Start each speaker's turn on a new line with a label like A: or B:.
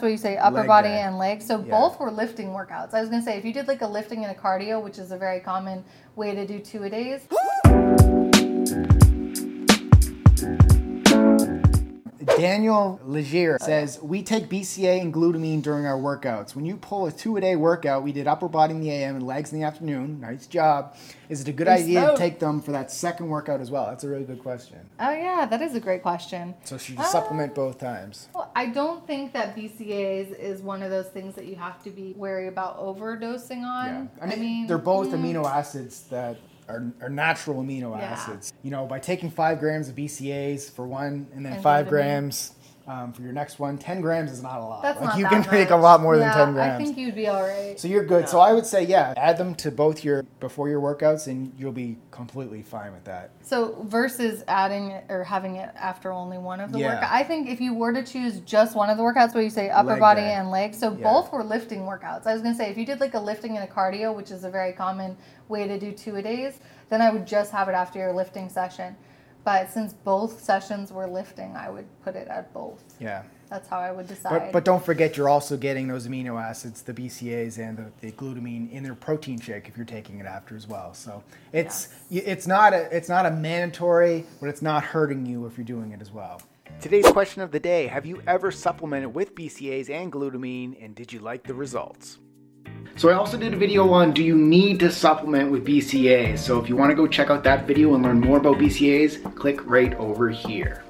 A: So you say upper
B: Leg
A: body
B: day.
A: and legs. So
B: Yeah.
A: both were lifting workouts. I was gonna say if you did like a lifting and a cardio, which is a very common way to do two a days.
B: Daniel Legier says, We take BCAA and glutamine during our workouts. When you pull a two a day workout, we did upper body in the AM and legs in the afternoon. Nice job. Is it a good idea to take them for that second workout as well? That's a really good question.
A: Oh yeah, that is a great question.
B: So should
A: Uh,
B: you supplement both times?
A: Well, I don't think that BCAAs is one of those things that you have to be wary about overdosing on.
B: Yeah. I mean, they're both
A: mm,
B: amino acids that are, are natural amino
A: Yeah.
B: acids. You know, by taking five grams of BCAAs for one and then
A: And
B: five grams um, for your next one, 10 grams is not a lot.
A: That's
B: like
A: not
B: you
A: that
B: can take a lot more than 10 grams.
A: I think you'd be all right.
B: So you're good. So I would say, yeah, add them to both your before your workouts, and you'll be completely fine with that.
A: So versus adding it or having it after only one of the
B: Yeah.
A: workouts, I think if you were to choose just one of the workouts, where you say upper
B: Leg
A: body
B: day.
A: and legs, so
B: Yeah.
A: both were lifting workouts. I was gonna say if you did like a lifting and a cardio, which is a very common way to do two a days, then I would just have it after your lifting session. But since both sessions were lifting, I would put it at both.
B: Yeah.
A: That's how I would decide.
B: But, but don't forget, you're also getting those amino acids, the BCAAs and the, the glutamine in their protein shake if you're taking it after as well. So it's y it's not a it's not a mandatory, but it's not hurting you if you're doing it as well. Today's question of the day: Have you ever supplemented with BCAAs and glutamine, and did you like the results? So I also did a video on do you need to supplement with BCAAs? So if you want to go check out that video and learn more about BCAAs, click right over here.